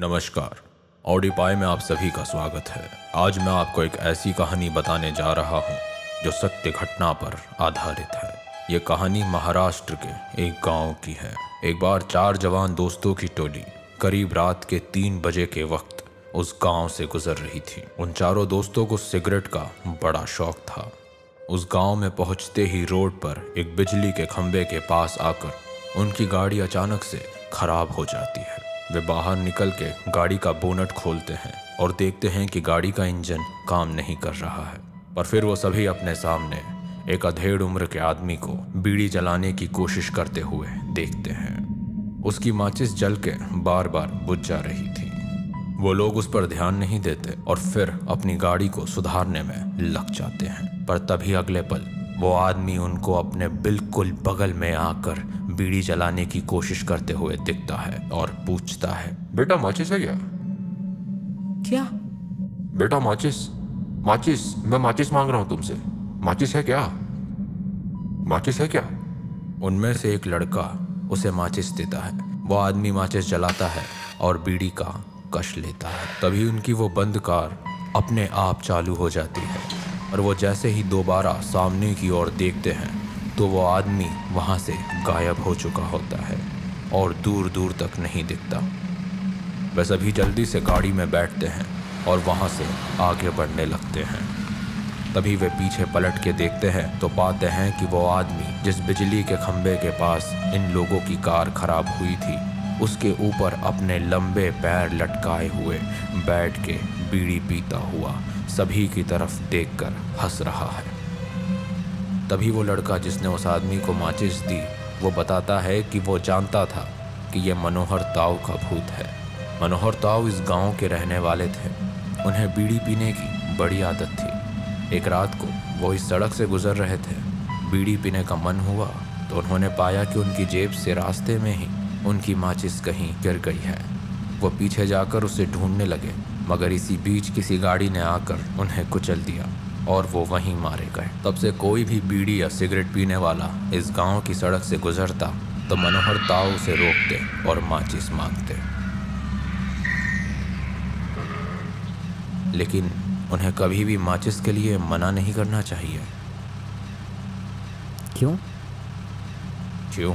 नमस्कार। ऑडिपाई में आप सभी का स्वागत है। आज मैं आपको एक ऐसी कहानी बताने जा रहा हूँ, जो सत्य घटना पर आधारित है। ये कहानी महाराष्ट्र के एक गाँव की है। एक बार चार जवान दोस्तों की टोली करीब रात के तीन बजे के वक्त उस गाँव से गुजर रही थी। उन चारों दोस्तों को सिगरेट का बड़ा शौक था। उस गाँव में पहुँचते ही रोड पर एक बिजली के खंभे के पास आकर उनकी गाड़ी अचानक से खराब हो जाती है। वे बाहर निकल के गाड़ी का बोनट खोलते हैं और देखते हैं कि गाड़ी का इंजन काम नहीं कर रहा है। पर फिर वो सभी अपने सामने एक अधेड़ उम्र के आदमी को बीड़ी जलाने की कोशिश करते हुए देखते हैं। उसकी माचिस जल के बार बार बुझ जा रही थी। वो लोग उस पर ध्यान नहीं देते और फिर अपनी गाड़ी को सुधारने में लग जाते हैं। पर तभी अगले पल वो आदमी उनको अपने बिल्कुल बगल में आकर बीड़ी जलाने की कोशिश करते हुए दिखता है और पूछता है बेटा माचिस है क्या? क्या? बेटा माचिस माचिस मैं माचिस मांग रहा हूँ तुमसे। माचिस है क्या? माचिस है क्या? उनमें से एक लड़का उसे माचिस देता है। वो आदमी माचिस जलाता है और बीड़ी का कश लेता है। तभी उनकी वो बंद कार अपने आप चालू हो जाती है और वो जैसे ही दोबारा सामने की ओर देखते हैं तो वो आदमी वहाँ से गायब हो चुका होता है और दूर दूर तक नहीं दिखता। वे सभी जल्दी से गाड़ी में बैठते हैं और वहाँ से आगे बढ़ने लगते हैं। तभी वे पीछे पलट के देखते हैं तो पाते हैं कि वो आदमी जिस बिजली के खंभे के पास इन लोगों की कार खराब हुई थी, उसके ऊपर अपने लंबे पैर लटकाए हुए बैठ के बीड़ी पीता हुआ सभी की तरफ़ देखकर हंस रहा है। तभी वो लड़का जिसने उस आदमी को माचिस दी, वो बताता है कि वो जानता था कि यह मनोहर ताऊ का भूत है। मनोहर ताऊ इस गाँव के रहने वाले थे। उन्हें बीड़ी पीने की बड़ी आदत थी। एक रात को वो इस सड़क से गुजर रहे थे। बीड़ी पीने का मन हुआ तो उन्होंने पाया कि उनकी जेब से रास्ते में ही उनकी माचिस कहीं गिर गई है। वो पीछे जाकर उसे ढूँढने लगे, मगर इसी बीच किसी गाड़ी ने आकर उन्हें कुचल दिया। और वो वहीं मारे गए। तब से कोई भी बीड़ी या सिगरेट पीने वाला इस गाँव की सड़क से गुजरता तो मनोहर ताऊ से रोकते और माचिस मांगते। लेकिन उन्हें कभी भी माचिस के लिए मना नहीं करना चाहिए। क्यों? क्यों?